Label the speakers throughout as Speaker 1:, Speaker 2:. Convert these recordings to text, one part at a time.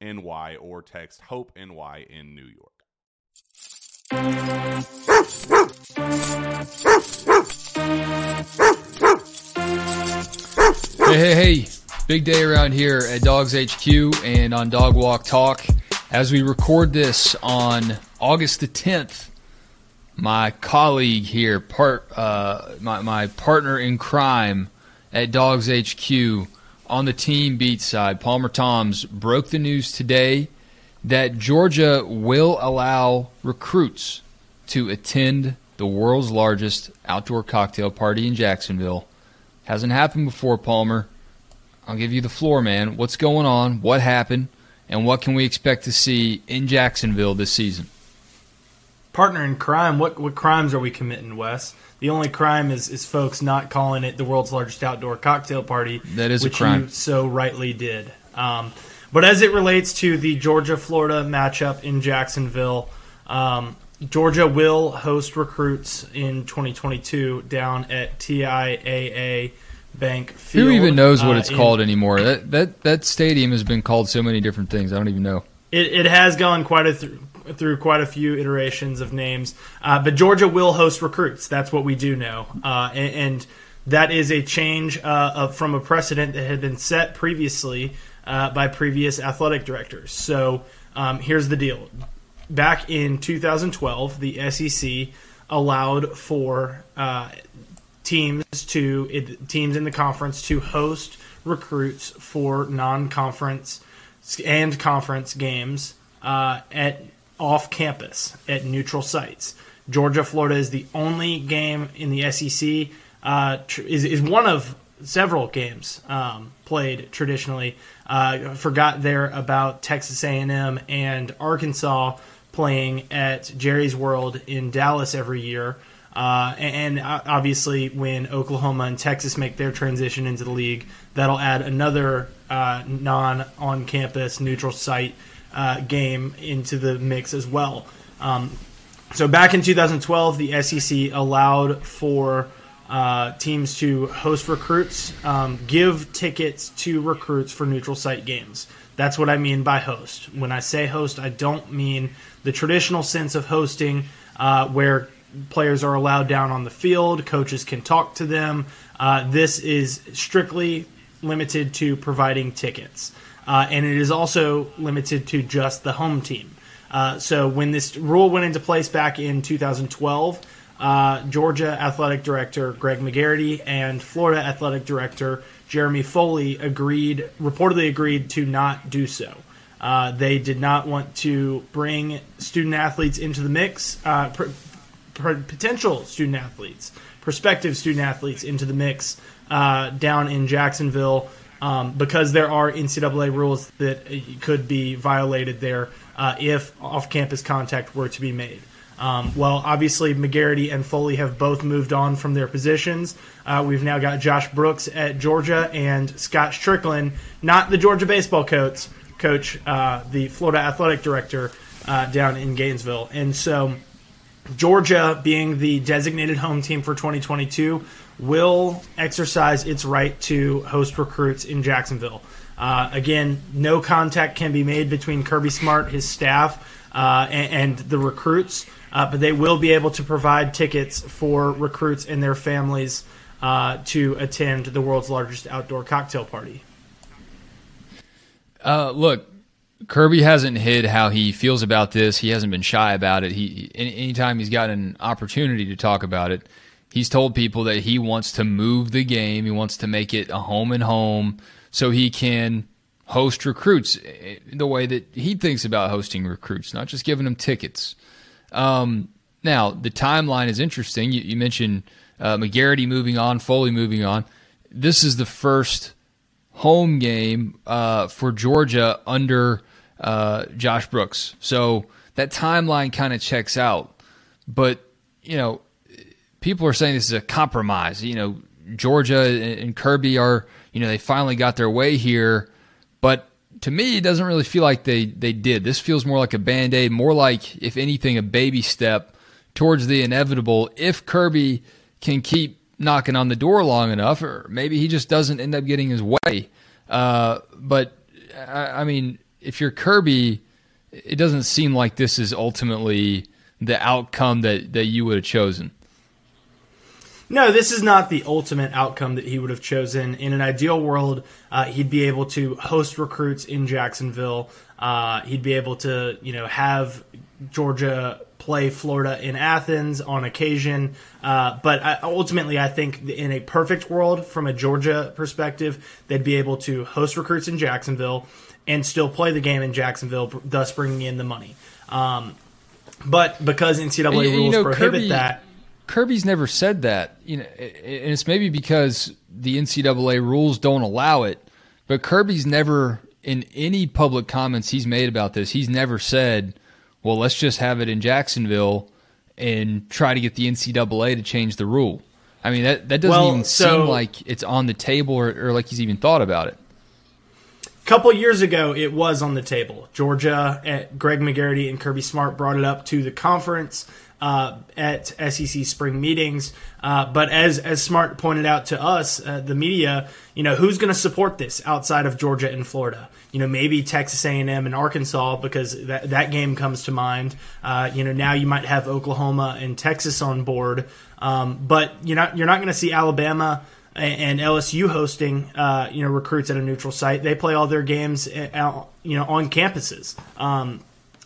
Speaker 1: NY or text Hope NY in New York.
Speaker 2: Hey, hey, hey. Big day around here at DawgsHQ and on Dog Walk Talk. As we record this on August the 10th, my colleague here, part, uh, my, my partner in crime at DawgsHQ, on the team beat side, Palmer Thombs broke the news today that Georgia will allow recruits to attend the world's largest outdoor cocktail party in Jacksonville. Hasn't happened before, Palmer. I'll give you the floor, man. What's going on? What happened? And what can we expect to see in Jacksonville this season?
Speaker 3: Partner in crime. What what crimes are we committing, Wes? The only crime is, is folks not calling it the world's largest outdoor cocktail party.
Speaker 2: That is
Speaker 3: which
Speaker 2: a crime.
Speaker 3: you so rightly did. Um, but as it relates to the Georgia Florida matchup in Jacksonville, um, Georgia will host recruits in 2022 down at TIAA Bank Field.
Speaker 2: Who even knows what
Speaker 3: uh,
Speaker 2: it's
Speaker 3: in-
Speaker 2: called anymore? That, that that stadium has been called so many different things. I don't even know.
Speaker 3: It, it has gone quite a th- through quite a few iterations of names, uh, but Georgia will host recruits. That's what we do know, uh, and, and that is a change uh, of, from a precedent that had been set previously uh, by previous athletic directors. So um, here's the deal: back in 2012, the SEC allowed for uh, teams to teams in the conference to host recruits for non-conference and conference games uh, at off campus at neutral sites. Georgia Florida is the only game in the SEC uh, tr- is is one of several games um, played traditionally. Uh, forgot there about Texas A&M and Arkansas playing at Jerry's World in Dallas every year. Uh, and uh, obviously, when Oklahoma and Texas make their transition into the league, that'll add another uh, non on campus neutral site uh, game into the mix as well. Um, so, back in 2012, the SEC allowed for uh, teams to host recruits, um, give tickets to recruits for neutral site games. That's what I mean by host. When I say host, I don't mean the traditional sense of hosting uh, where players are allowed down on the field, coaches can talk to them. Uh, this is strictly limited to providing tickets. Uh, and it is also limited to just the home team. Uh, so when this rule went into place back in 2012, uh, Georgia Athletic Director Greg McGarity and Florida Athletic Director Jeremy Foley agreed, reportedly agreed to not do so. Uh, they did not want to bring student athletes into the mix, uh, pr- pr- potential student athletes, prospective student athletes into the mix uh, down in Jacksonville um, because there are NCAA rules that could be violated there uh, if off campus contact were to be made. Um, well, obviously, McGarity and Foley have both moved on from their positions. Uh, we've now got Josh Brooks at Georgia and Scott Stricklin, not the Georgia baseball coach, coach, uh, the Florida athletic director uh, down in Gainesville. And so, Georgia, being the designated home team for 2022, will exercise its right to host recruits in Jacksonville. Uh, again, no contact can be made between Kirby Smart, his staff, uh, and, and, the recruits, uh, but they will be able to provide tickets for recruits and their families uh, to attend the world's largest outdoor cocktail party.
Speaker 2: Uh, look, Kirby hasn't hid how he feels about this. He hasn't been shy about it. He anytime he's got an opportunity to talk about it, he's told people that he wants to move the game. He wants to make it a home and home so he can host recruits the way that he thinks about hosting recruits, not just giving them tickets. Um, now, the timeline is interesting. You, you mentioned uh, McGarity moving on, Foley moving on. This is the first home game uh, for Georgia under uh, Josh Brooks. So that timeline kind of checks out. But, you know, people are saying this is a compromise. You know, Georgia and Kirby are, you know, they finally got their way here. But to me, it doesn't really feel like they, they did. This feels more like a band aid, more like, if anything, a baby step towards the inevitable if Kirby can keep knocking on the door long enough, or maybe he just doesn't end up getting his way. Uh, but, I, I mean, if you're Kirby, it doesn't seem like this is ultimately the outcome that, that you would have chosen.
Speaker 3: No, this is not the ultimate outcome that he would have chosen. In an ideal world, uh, he'd be able to host recruits in Jacksonville. Uh, he'd be able to, you know, have Georgia play Florida in Athens on occasion. Uh, but I, ultimately, I think in a perfect world, from a Georgia perspective, they'd be able to host recruits in Jacksonville and still play the game in Jacksonville, thus bringing in the money. Um, but because NCAA rules you know, prohibit Kirby, that
Speaker 2: Kirby's never said that. You know, and it's maybe because the NCAA rules don't allow it. But Kirby's never, in any public comments he's made about this, he's never said, "Well, let's just have it in Jacksonville and try to get the NCAA to change the rule." I mean, that that doesn't well, even so, seem like it's on the table or, or like he's even thought about it.
Speaker 3: A couple years ago, it was on the table. Georgia, at Greg McGarity and Kirby Smart brought it up to the conference uh, at SEC spring meetings. Uh, but as as Smart pointed out to us, uh, the media, you know, who's going to support this outside of Georgia and Florida? You know, maybe Texas A&M and Arkansas because that that game comes to mind. Uh, you know, now you might have Oklahoma and Texas on board, um, but you're not you're not going to see Alabama and LSU hosting, uh, you know, recruits at a neutral site. They play all their games, uh, you know, on campuses. Um,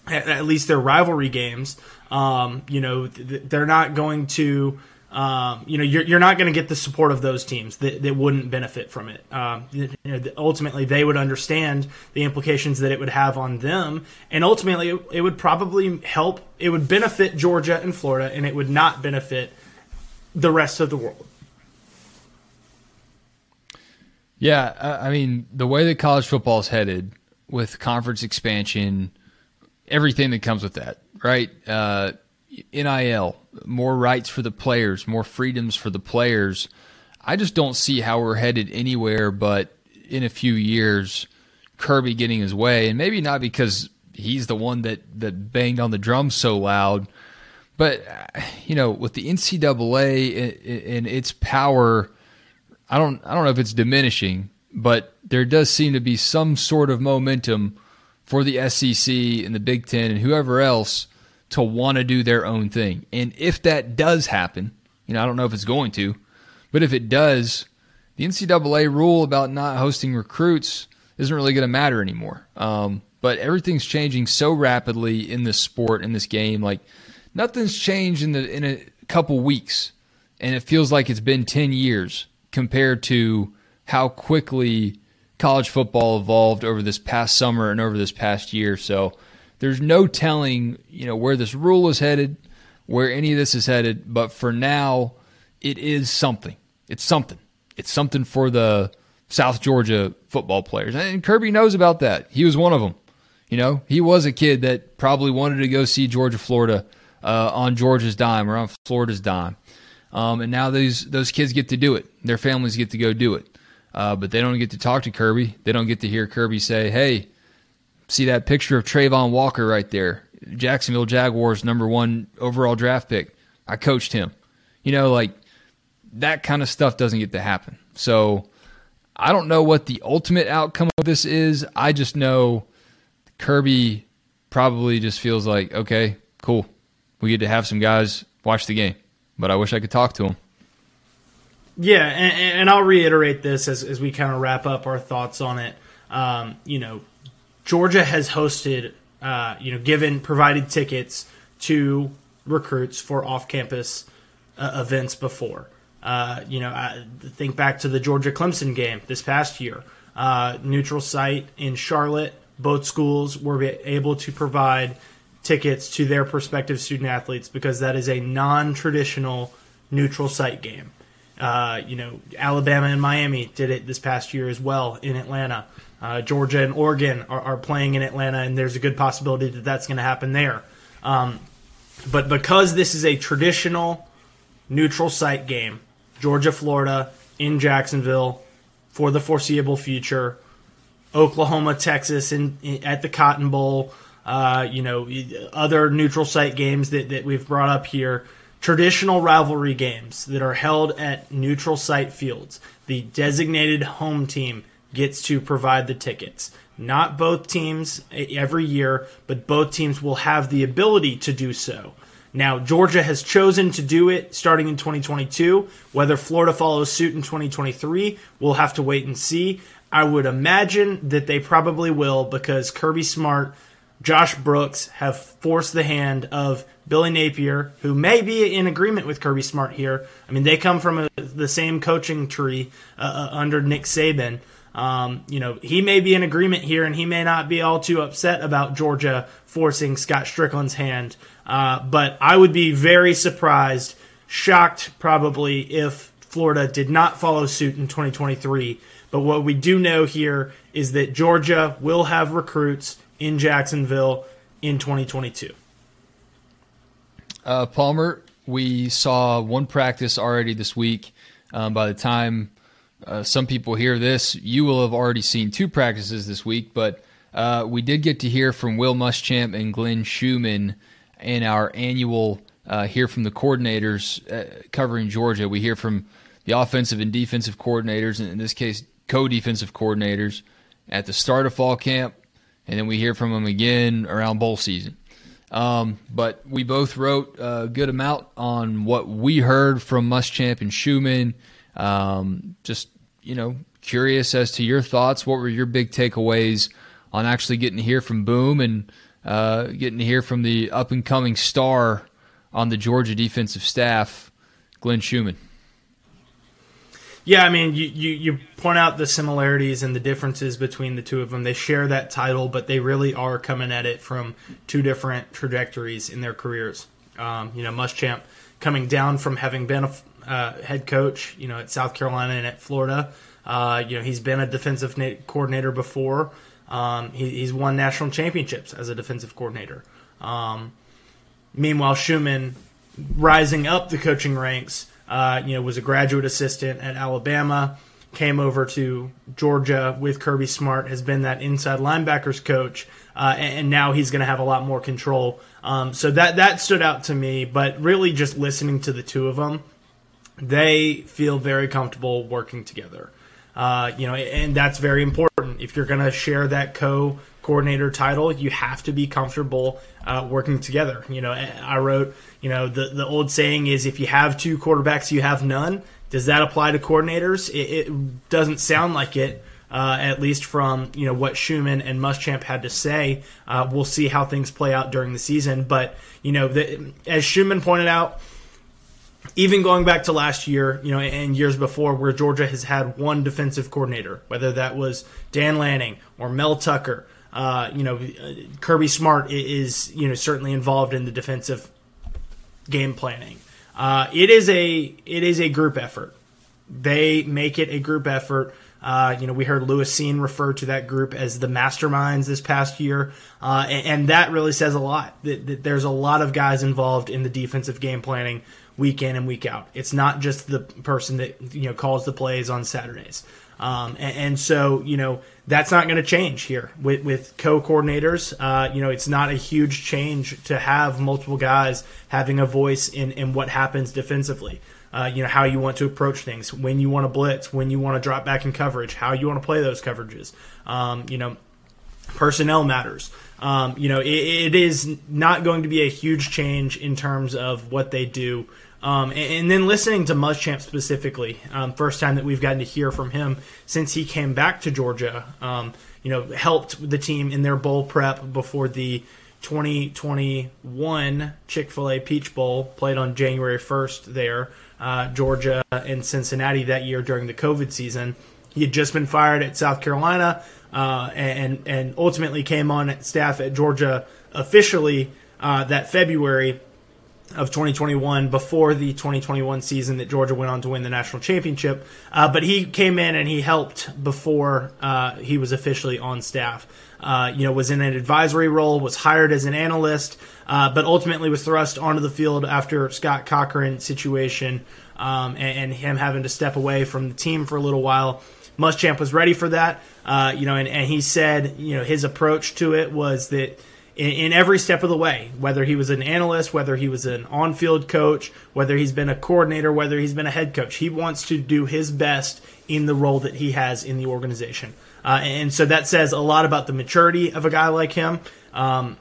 Speaker 3: at, at, least their rivalry games. Um, you know, th- they're not going to. Um, you know, you're, you're not going to get the support of those teams that, that wouldn't benefit from it. Um, you know, ultimately, they would understand the implications that it would have on them, and ultimately, it, it would probably help. It would benefit Georgia and Florida, and it would not benefit the rest of the world.
Speaker 2: Yeah, I mean, the way that college football is headed with conference expansion, everything that comes with that, right? Uh, NIL, more rights for the players, more freedoms for the players. I just don't see how we're headed anywhere but in a few years, Kirby getting his way, and maybe not because he's the one that that banged on the drum so loud, but you know, with the NCAA and its power, I don't I don't know if it's diminishing, but there does seem to be some sort of momentum for the SEC and the Big Ten and whoever else to want to do their own thing. And if that does happen, you know, I don't know if it's going to, but if it does, the NCAA rule about not hosting recruits isn't really going to matter anymore. Um, but everything's changing so rapidly in this sport, in this game. Like nothing's changed in the in a couple weeks, and it feels like it's been ten years compared to how quickly college football evolved over this past summer and over this past year. So there's no telling, you know, where this rule is headed, where any of this is headed. But for now, it is something. It's something. It's something for the South Georgia football players. And Kirby knows about that. He was one of them. You know, he was a kid that probably wanted to go see Georgia, Florida uh, on Georgia's dime or on Florida's dime. Um, and now those those kids get to do it. Their families get to go do it. Uh, but they don't get to talk to Kirby. They don't get to hear Kirby say, "Hey, see that picture of Travon Walker right there, Jacksonville Jaguars number one overall draft pick. I coached him." You know, like that kind of stuff doesn't get to happen. So I don't know what the ultimate outcome of this is. I just know Kirby probably just feels like, okay, cool. We get to have some guys watch the game, but I wish I could talk to them.
Speaker 3: Yeah, and, and I'll reiterate this as, as we kind of wrap up our thoughts on it. Um, you know, Georgia has hosted, uh, you know, given provided tickets to recruits for off-campus uh, events before. Uh, you know, I think back to the Georgia Clemson game this past year. Uh, neutral site in Charlotte. Both schools were able to provide tickets to their prospective student athletes because that is a non-traditional neutral site game. Uh, you know, Alabama and Miami did it this past year as well in Atlanta. Uh, Georgia and Oregon are, are, playing in Atlanta, and there's a good possibility that that's going to happen there. Um, but because this is a traditional neutral site game, Georgia, Florida, in Jacksonville for the foreseeable future. Oklahoma, Texas, in, in at the Cotton Bowl. Uh, you know, other neutral site games that, that we've brought up here. Traditional rivalry games that are held at neutral site fields. The designated home team gets to provide the tickets. Not both teams every year, but both teams will have the ability to do so. Now, Georgia has chosen to do it starting in 2022. Whether Florida follows suit in 2023, we'll have to wait and see. I would imagine that they probably will because Kirby Smart, Josh Brooks have forced the hand of Billy Napier, who may be in agreement with Kirby Smart here. I mean, they come from a, the same coaching tree uh, uh under Nick Saban. Um, you know, he may be in agreement here, and he may not be all too upset about Georgia forcing Scott Stricklin's hand. Uh, but I would be very surprised, shocked probably, if Florida did not follow suit in 2023. But what we do know here is that Georgia will have recruits in Jacksonville in 2022.
Speaker 2: Uh, Palmer, we saw one practice already this week. Um, by the time uh, some people hear this, you will have already seen two practices this week. But uh, we did get to hear from Will Muschamp and Glenn Schumann in our annual uh, hear from the coordinators uh, covering Georgia. We hear from the offensive and defensive coordinators, and in this case, co-defensive coordinators at the start of fall camp, and then we hear from them again around bowl season. Um, but we both wrote a good amount on what we heard from Muschamp and Schumann. Um, just you know, curious as to your thoughts. What were your big takeaways on actually getting to hear from Boom and uh, getting to hear from the up and coming star on the Georgia defensive staff, Glenn Schumann.
Speaker 3: Yeah, I mean, you, you, you, point out the similarities and the differences between the two of them. They share that title, but they really are coming at it from two different trajectories in their careers. Um, you know, Muschamp coming down from having been a uh, head coach, you know, at South Carolina and at Florida. Uh, you know, he's been a defensive coordinator before. Um, he, he's won national championships as a defensive coordinator. Um, meanwhile, Schumann, rising up the coaching ranks, uh, you know, was a graduate assistant at Alabama, came over to Georgia with Kirby Smart, has been that inside linebackers coach, uh, and, and, now he's going to have a lot more control. Um, so that that stood out to me. But really, just listening to the two of them, they feel very comfortable working together. Uh, you know, and that's very important. If you're going to share that co coordinator title, you have to be comfortable uh, working together. You know, I wrote, you know, the, the old saying is if you have two quarterbacks, you have none. Does that apply to coordinators? It, it doesn't sound like it. Uh, at least from you know what Schumann and Muschamp had to say. Uh, we'll see how things play out during the season. But you know, the, as Schumann pointed out, even going back to last year, you know, and years before, where Georgia has had one defensive coordinator, whether that was Dan Lanning or Mel Tucker, uh, you know, Kirby Smart is, you know, certainly involved in the defensive game planning. Uh, it is a it is a group effort. They make it a group effort. Uh, you know, we heard Lewis Cine refer to that group as the masterminds this past year, uh, and, and, that really says a lot. That, that, there's a lot of guys involved in the defensive game planning week in and week out. It's not just the person that you know calls the plays on Saturdays. Um, and, and, so, you know, that's not going to change here with, with co-coordinators. Uh, you know, it's not a huge change to have multiple guys having a voice in, in what happens defensively. Uh, you know, how you want to approach things, when you want to blitz, when you want to drop back in coverage, how you want to play those coverages. Um, you know, personnel matters. Um, you know, it, it is not going to be a huge change in terms of what they do um, and, and, then listening to Muschamp specifically, um, first time that we've gotten to hear from him since he came back to Georgia, um, you know, helped the team in their bowl prep before the 2021 Chick fil A Peach Bowl, played on January 1st there, uh, Georgia and Cincinnati that year during the COVID season. He had just been fired at South Carolina uh, and, and ultimately came on staff at Georgia officially uh, that February of 2021 before the 2021 season that Georgia went on to win the national championship. Uh, but he came in and he helped before uh, he was officially on staff. Uh, you know, was in an advisory role, was hired as an analyst, uh, but ultimately was thrust onto the field after Scott Cochran's situation um, and, and, him having to step away from the team for a little while. Muschamp was ready for that, uh, you know, and, and he said, you know, his approach to it was that in, in, every step of the way, whether he was an analyst, whether he was an on field coach, whether he's been a coordinator, whether he's been a head coach. He wants to do his best in the role that he has in the organization. Uh, and so that says a lot about the maturity of a guy like him. Um,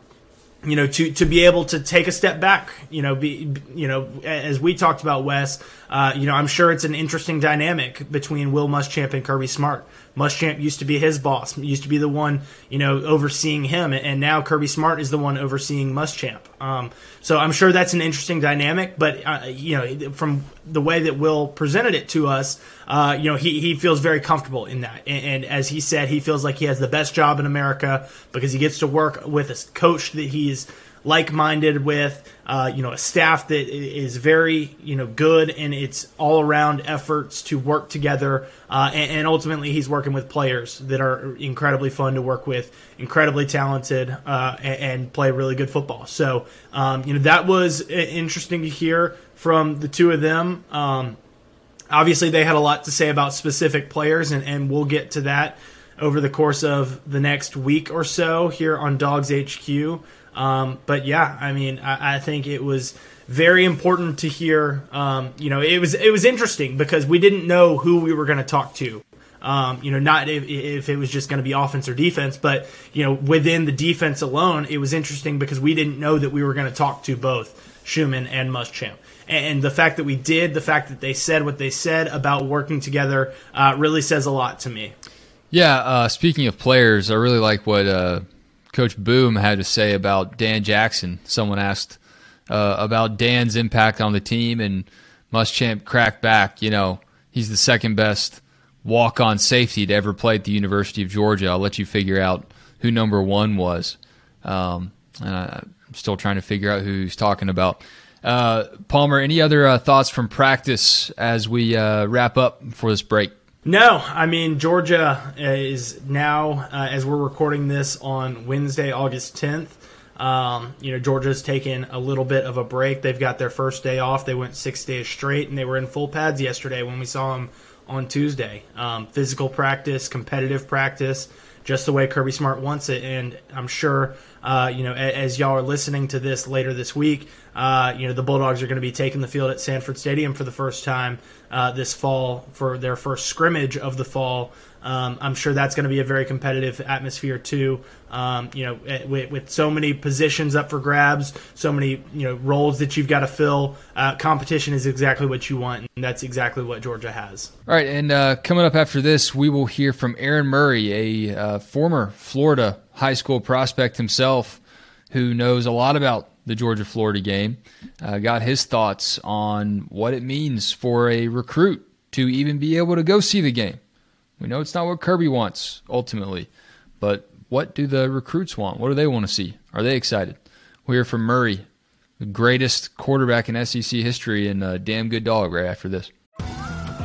Speaker 3: you know, to, to be able to take a step back, you know, be, you know, as we talked about Wes, uh, you know, I'm sure it's an interesting dynamic between Will Muschamp and Kirby Smart. Muschamp used to be his boss, used to be the one, you know, overseeing him, and now Kirby Smart is the one overseeing Muschamp. Um, so I'm sure that's an interesting dynamic, but uh, you know, from the way that Will presented it to us, uh, you know, he, he feels very comfortable in that, and, and, as he said, he feels like he has the best job in America because he gets to work with a coach that he's like-minded with, uh, you know, a staff that is very, you know, good and it's all-around efforts to work together. Uh, and, and, ultimately, he's working with players that are incredibly fun to work with, incredibly talented, uh, and, and, play really good football. So, um, you know, that was interesting to hear from the two of them. Um, obviously, they had a lot to say about specific players, and, and we'll get to that over the course of the next week or so here on DawgsHQ. Um, but yeah, I mean, I, I, think it was very important to hear. Um, you know, it was it was interesting because we didn't know who we were going to talk to. Um, you know, not if, if it was just going to be offense or defense, but you know, within the defense alone, it was interesting because we didn't know that we were going to talk to both Schumann and Muschamp. And the fact that we did, the fact that they said what they said about working together, uh, really says a lot to me.
Speaker 2: Yeah. Uh, speaking of players, I really like what uh, Coach Boom had to say about Dan Jackson. Someone asked uh, about Dan's impact on the team, and Muschamp cracked back. You know, he's the second best walk on safety to ever play at the University of Georgia. I'll let you figure out who number one was. Um, and I, am still trying to figure out who he's talking about. Uh, Palmer, any other uh, thoughts from practice as we uh, wrap up for this break?
Speaker 3: No, I mean Georgia is now, uh, as we're recording this on Wednesday, August 10th. Um, you know, Georgia's taken a little bit of a break. They've got their first day off. They went six days straight, and they were in full pads yesterday when we saw them on Tuesday. Um, physical practice, competitive practice, just the way Kirby Smart wants it. And I'm sure, uh, you know, as, as y'all are listening to this later this week, uh, you know, the Bulldogs are going to be taking the field at Sanford Stadium for the first time uh, this fall for their first scrimmage of the fall. Um, I'm sure that's going to be a very competitive atmosphere too. Um, you know, eh, with, with, so many positions up for grabs, so many you know roles that you've got to fill. Uh, competition is exactly what you want, and that's exactly what Georgia has.
Speaker 2: All right, and uh, coming up after this, we will hear from Aaron Murray, a uh, former Florida high school prospect himself, who knows a lot about the Georgia Florida game. Uh, got his thoughts on what it means for a recruit to even be able to go see the game. We know it's not what Kirby wants ultimately, but what do the recruits want? What do they want to see? Are they excited? We hear from Murray, the greatest quarterback in SEC history, and a damn good dog right after this.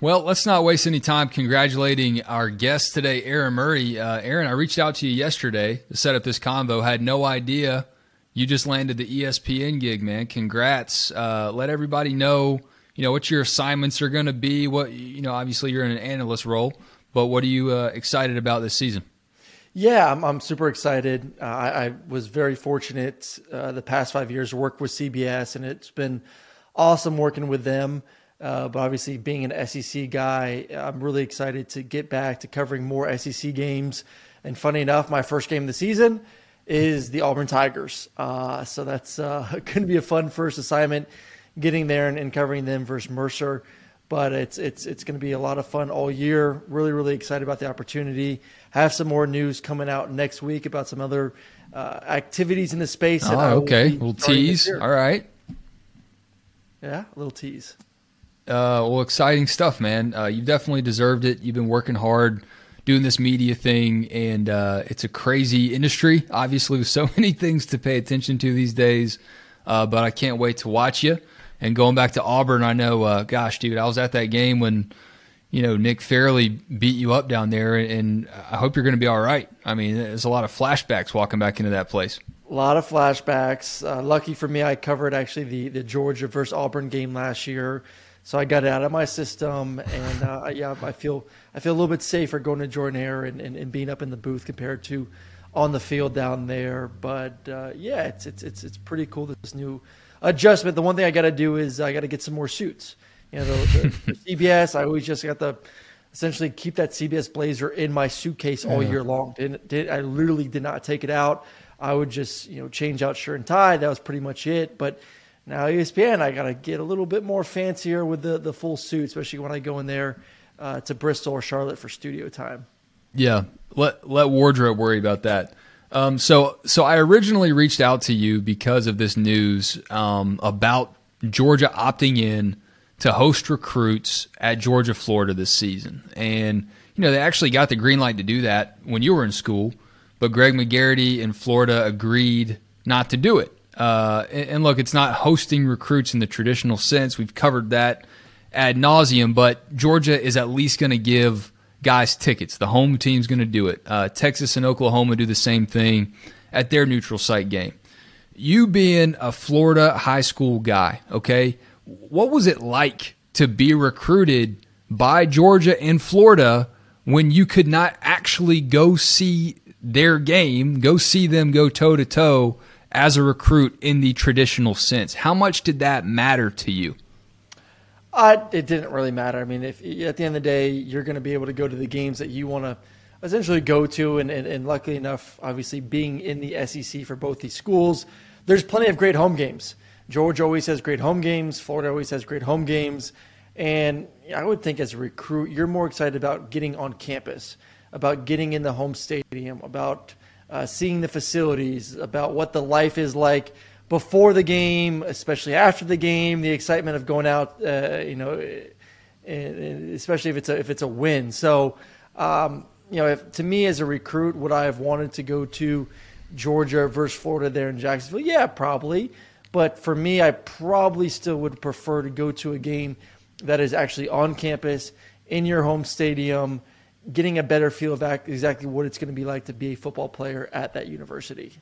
Speaker 2: Well, let's not waste any time congratulating our guest today, Aaron Murray. Uh, Aaron, I reached out to you yesterday to set up this convo. Had no idea you just landed the ESPN gig, man. Congrats! Uh, let everybody know, you know, what your assignments are going to be. What you know, obviously you're in an analyst role, but what are you uh, excited about this season?
Speaker 4: Yeah, I'm, I'm super excited. Uh, I, I, was very fortunate uh, the past five years to work with CBS, and it's been awesome working with them. Uh, but obviously, being an SEC guy, I'm really excited to get back to covering more SEC games. And funny enough, my first game of the season is the Auburn Tigers. Uh, so that's uh, going to be a fun first assignment, getting there and, and, covering them versus Mercer. But it's it's it's going to be a lot of fun all year. Really, really excited about the opportunity. Have some more news coming out next week about some other uh, activities in the space.
Speaker 2: Oh, okay. A little tease. All right.
Speaker 4: Yeah, a little tease.
Speaker 2: Uh, well, exciting stuff, man. Uh, you've definitely deserved it. You've been working hard doing this media thing, and uh, it's a crazy industry, obviously, with so many things to pay attention to these days. Uh, but I can't wait to watch you. And going back to Auburn, I know, uh, gosh, dude, I was at that game when, you know, Nick Fairley beat you up down there, and I hope you're going to be all right. I mean, there's a lot of flashbacks walking back into that place.
Speaker 4: A lot of flashbacks. Uh, lucky for me, I covered actually the, the Georgia versus Auburn game last year so I got it out of my system, and uh, yeah, I feel I feel a little bit safer going to Jordan-Hare and, and, and, being up in the booth compared to on the field down there. But uh, yeah, it's it's it's it's pretty cool this new adjustment. The one thing I got to do is I got to get some more suits. You know, the, the, the CBS. I always just got to essentially keep that CBS blazer in my suitcase all year long. Didn't, did, I literally did not take it out. I would just you know change out shirt and tie. That was pretty much it. But now ESPN, I got to get a little bit more fancier with the the full suit, especially when I go in there uh, to Bristol or Charlotte for studio time.
Speaker 2: Yeah, let let wardrobe worry about that. Um, so so I originally reached out to you because of this news um, about Georgia opting in to host recruits at Georgia, Florida this season, and you know they actually got the green light to do that when you were in school, but Greg McGarity in Florida agreed not to do it. Uh, and, and, look, it's not hosting recruits in the traditional sense. We've covered that ad nauseum, but Georgia is at least going to give guys tickets. The home team's going to do it. Uh, Texas and Oklahoma do the same thing at their neutral site game. You being a Florida high school guy, okay, what was it like to be recruited by Georgia and Florida when you could not actually go see their game, go see them go toe to toe? As a recruit in the traditional sense. How much did that matter to you?
Speaker 4: Uh, it didn't really matter. I mean, if at the end of the day, you're going to be able to go to the games that you want to essentially go to, and, and, and luckily enough, obviously being in the SEC for both these schools, there's plenty of great home games. Georgia always has great home games. Florida always has great home games. And I would think as a recruit, you're more excited about getting on campus, about getting in the home stadium, about uh, seeing the facilities, about what the life is like before the game, especially after the game, the excitement of going out, uh, you know, especially if it's a, if it's a win. So, um, you know, if, to me as a recruit, would I have wanted to go to Georgia versus Florida there in Jacksonville? Yeah, probably. But for me, I probably still would prefer to go to a game that is actually on campus in your home stadium getting a better feel of exactly what it's going to be like to be a football player at that university.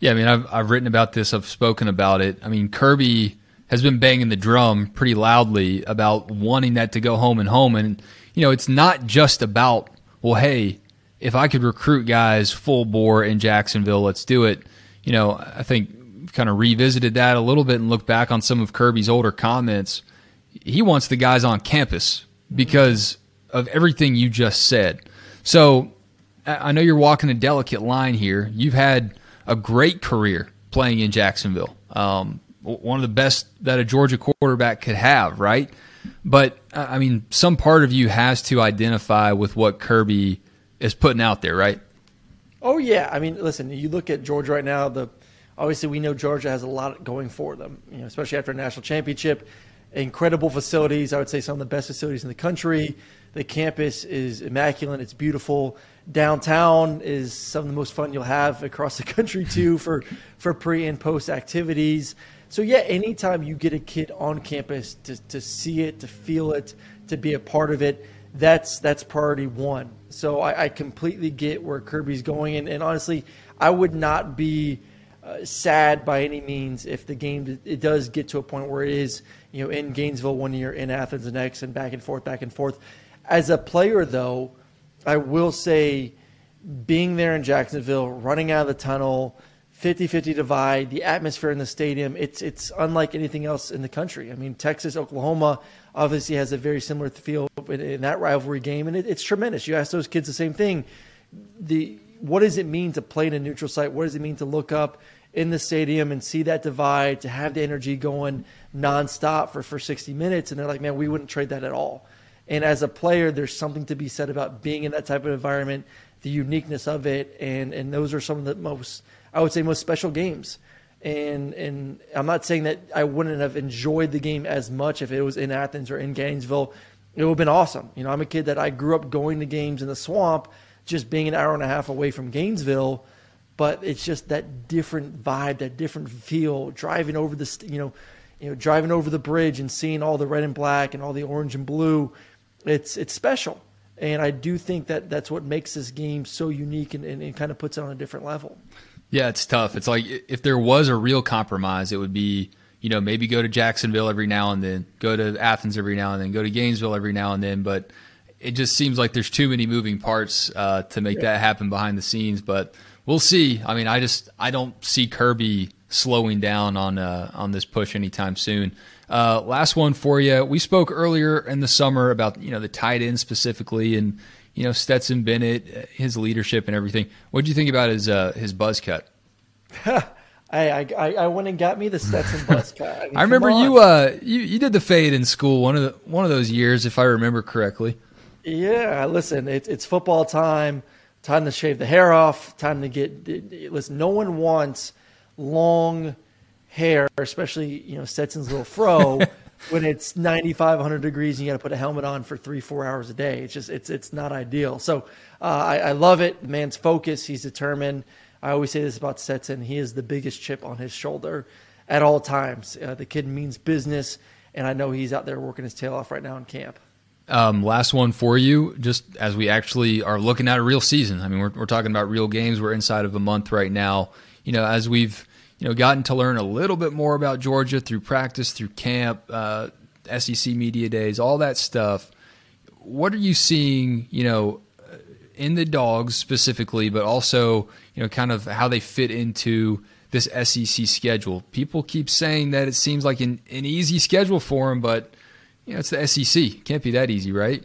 Speaker 2: Yeah, I mean, I've I've written about this. I've spoken about it. I mean, Kirby has been banging the drum pretty loudly about wanting that to go home and home, and you know, it's not just about well, hey, if I could recruit guys full bore in Jacksonville, let's do it. You know, I think kind of revisited that a little bit and looked back on some of Kirby's older comments, he wants the guys on campus because of everything you just said. So I know you're walking a delicate line here. You've had a great career playing in Jacksonville, um, one of the best that a Georgia quarterback could have, right? But I mean, some part of you has to identify with what Kirby is putting out there, right?
Speaker 4: Oh yeah, I mean, listen, you look at Georgia right now. The obviously we know Georgia has a lot going for them, you know, especially after a national championship. Incredible facilities. I would say some of the best facilities in the country. The campus is immaculate. It's beautiful. Downtown is some of the most fun you'll have across the country too for for pre and post activities. So yeah, anytime you get a kid on campus to, to see it, to feel it, to be a part of it, that's that's priority one. So I, I completely get where Kirby's going, and, and honestly, I would not be uh, sad by any means if the game it does get to a point where it is you know in Gainesville one year, in Athens the next, and back and forth, back and forth. As a player, though, I will say being there in Jacksonville, running out of the tunnel, 50-50 divide, the atmosphere in the stadium, it's it's unlike anything else in the country. I mean, Texas, Oklahoma obviously has a very similar feel in, in that rivalry game, and it, it's tremendous. You ask those kids the same thing. The what does it mean to play in a neutral site? What does it mean to look up in the stadium and see that divide, to have the energy going nonstop for, for 60 minutes? And they're like, man, we wouldn't trade that at all. And as a player, there's something to be said about being in that type of environment, the uniqueness of it, and and those are some of the most I would say most special games. And and I'm not saying that I wouldn't have enjoyed the game as much if it was in Athens or in Gainesville. It would have been awesome. You know, I'm a kid that I grew up going to games in the swamp, just being an hour and a half away from Gainesville. But it's just that different vibe, that different feel, driving over the, you know, you know, driving over the bridge and seeing all the red and black and all the orange and blue it's it's special. And I do think that that's what makes this game so unique and, and, and kind of puts it on a different level.
Speaker 2: Yeah, it's tough. It's like if there was a real compromise, it would be you know maybe go to Jacksonville every now and then, go to Athens every now and then, go to Gainesville every now and then. But it just seems like there's too many moving parts uh, to make yeah. that happen behind the scenes. But we'll see. I mean, I just I don't see Kirby slowing down on uh, on this push anytime soon. Uh, last one for you. We spoke earlier in the summer about you know the tight end specifically, and you know Stetson Bennett, his leadership and everything. What do you think about his uh, his buzz cut?
Speaker 4: I, I I went and got me the Stetson buzz cut. I, mean,
Speaker 2: I remember you uh you, you did the fade in school one of the one of those years if I remember correctly.
Speaker 4: Yeah, listen, it's it's football time. Time to shave the hair off. Time to get listen. No one wants long hair, especially you know Stetson's little fro, when it's 95, 100 degrees and you got to put a helmet on for three, four hours a day. It's just it's it's not ideal. So uh, I, I love it. The man's focused. He's determined. I always say this about Stetson. He is the biggest chip on his shoulder at all times. Uh, the kid means business, and I know he's out there working his tail off right now in camp.
Speaker 2: Um, last one for you, just as we actually are looking at a real season. I mean, we're, we're talking about real games. We're inside of a month right now. You know, as we've you know, gotten to learn a little bit more about Georgia through practice, through camp, uh, SEC media days, all that stuff. What are you seeing, you know, in the dogs specifically, but also, you know, kind of how they fit into this SEC schedule? People keep saying that it seems like an, an easy schedule for them, but, you know, it's the SEC. Can't be that easy, right?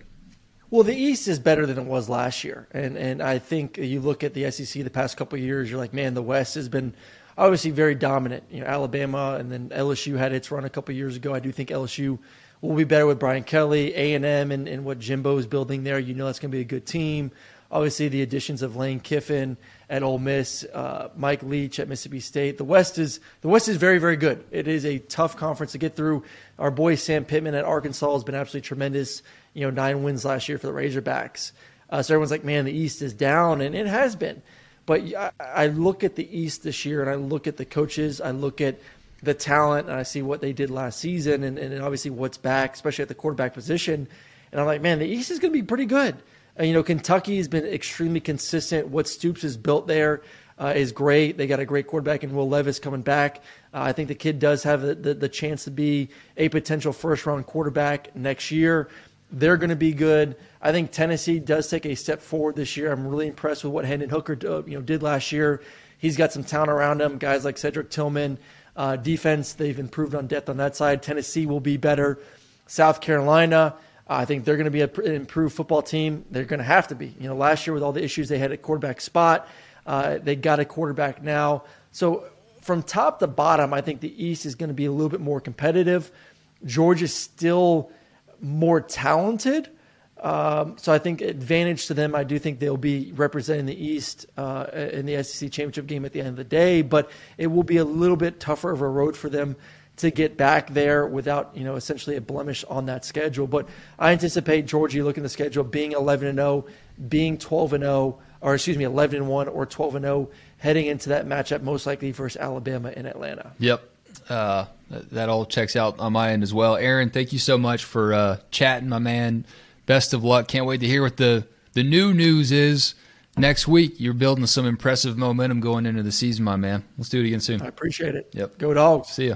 Speaker 4: Well, the East is better than it was last year, and and I think you look at the SEC the past couple years, you're like, man, the West has been obviously very dominant. You know, Alabama and then LSU had its run a couple years ago. I do think LSU will be better with Brian Kelly, A and M, and what Jimbo is building there. You know, that's going to be a good team. Obviously, the additions of Lane Kiffin at Ole Miss, uh, Mike Leach at Mississippi State. The West is the West is very very good. It is a tough conference to get through. Our boy Sam Pittman at Arkansas has been absolutely tremendous. You know, nine wins last year for the Razorbacks. Uh, so everyone's like, man, the East is down, and it has been. But I look at the East this year, and I look at the coaches, I look at the talent, and I see what they did last season, and, and obviously what's back, especially at the quarterback position. And I'm like, man, the East is going to be pretty good. You know, Kentucky has been extremely consistent. What Stoops has built there uh, is great. They got a great quarterback in Will Levis coming back. Uh, I think the kid does have the, the, the chance to be a potential first round quarterback next year. They're going to be good. I think Tennessee does take a step forward this year. I'm really impressed with what Hendon Hooker uh, you know did last year. He's got some talent around him, guys like Cedric Tillman. Uh, defense, they've improved on depth on that side. Tennessee will be better. South Carolina, I think they're going to be an improved football team. They're going to have to be. You know, last year with all the issues they had at quarterback spot, uh, they got a quarterback now. So from top to bottom, I think the East is going to be a little bit more competitive. Georgia's still more talented. Um, so I think advantage to them. I do think they'll be representing the East uh, in the SEC championship game at the end of the day, but it will be a little bit tougher of a road for them to get back there without you know essentially a blemish on that schedule. But I anticipate Georgia looking at the schedule being 11 and 0, being 12 and 0, or excuse me 11 and 1 or 12 and 0 heading into that matchup most likely versus Alabama in Atlanta.
Speaker 2: Yep. Uh, that all checks out on my end as well. Aaron, thank you so much for uh, chatting, my man. Best of luck. Can't wait to hear what the, the new news is next week. You're building some impressive momentum going into the season, my man. Let's do it again soon.
Speaker 4: I appreciate it.
Speaker 2: Yep.
Speaker 4: Go dogs.
Speaker 2: See ya.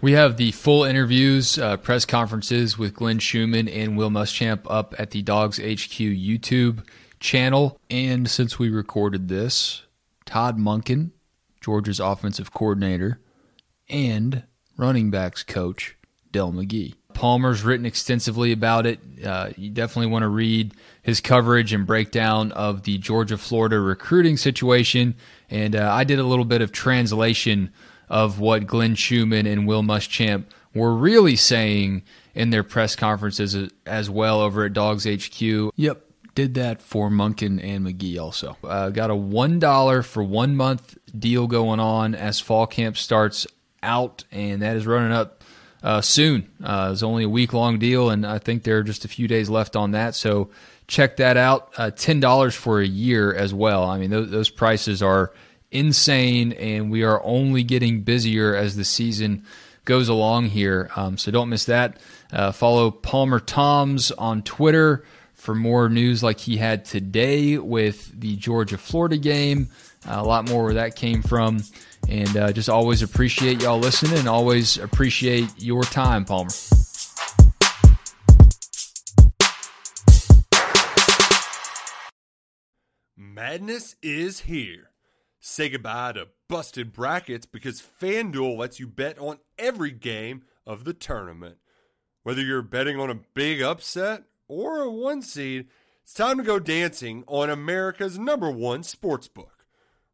Speaker 2: We have the full interviews, uh, press conferences with Glenn Schumann and Will Muschamp up at the DawgsHQ YouTube channel. And since we recorded this, Todd Monken, Georgia's offensive coordinator, and running backs coach Dell McGee. Palmer's written extensively about it. Uh, you definitely want to read his coverage and breakdown of the Georgia Florida recruiting situation. And uh, I did a little bit of translation of what Glenn Schumann and Will Muschamp were really saying in their press conferences as well over at DawgsHQ. Yep, did that for Monken and McGee also. Uh, got a $1 for one month deal going on as fall camp starts out, and that is running up uh, soon. Uh, it's only a week long deal, and I think there are just a few days left on that. So check that out. Uh, Ten dollars for a year as well. I mean, those, those prices are insane, and we are only getting busier as the season goes along here. Um, so don't miss that. Uh, follow Palmer Thombs on Twitter for more news like he had today with the Georgia Florida game. Uh, a lot more where that came from. And uh, just always appreciate y'all listening and always appreciate your time, Palmer.
Speaker 5: Madness is here. Say goodbye to busted brackets because FanDuel lets you bet on every game of the tournament. Whether you're betting on a big upset or a one seed, it's time to go dancing on America's number one sportsbook.